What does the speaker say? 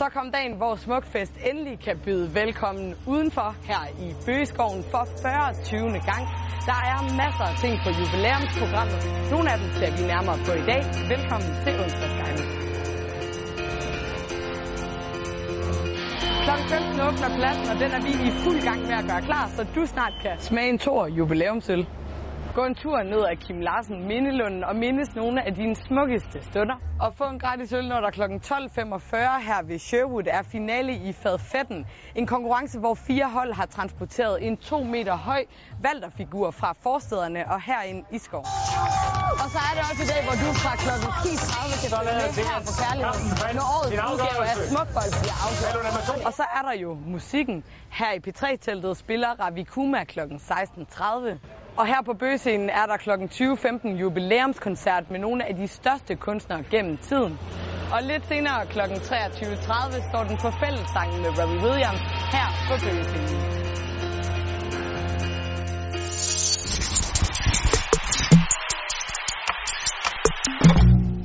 Så kom dagen, hvor Smukfest endelig kan byde velkommen udenfor her i Bøgeskoven for 40. 20. gang. Der er masser af ting på jubilæumsprogrammet. Nogle af dem ser vi nærmere på i dag. Velkommen til onsdagsguiden. Klokken 15 åbner pladsen, og den er vi i fuld gang med at gøre klar, så du snart kan smage en tor jubilæumsøl. Gå en tur ned ad Kim Larsen Mindelunden og mindes nogle af dine smukkeste stunder. Og få en gratis øl, når der kl. 12.45 her ved Sherwood er finale i Fadfetten. En konkurrence, hvor fire hold har transporteret en to meter høj valterfigur fra forstederne og herind i skov. Og så er det også i dag, hvor du fra kl. 10.30 kan følge med her på Kærligheden, når årets udgave af Smukbold bliver afgjort. Og så er der jo musikken. Her i P3-teltet spiller Ravi Kuma kl. 16.30. Og her på Bøgescenen er der kl. 20.15 jubilæumskoncert med nogle af de største kunstnere gennem tiden. Og lidt senere kl. 23.30 står den på fællessangen med Robbie Williams her på Bøgescenen.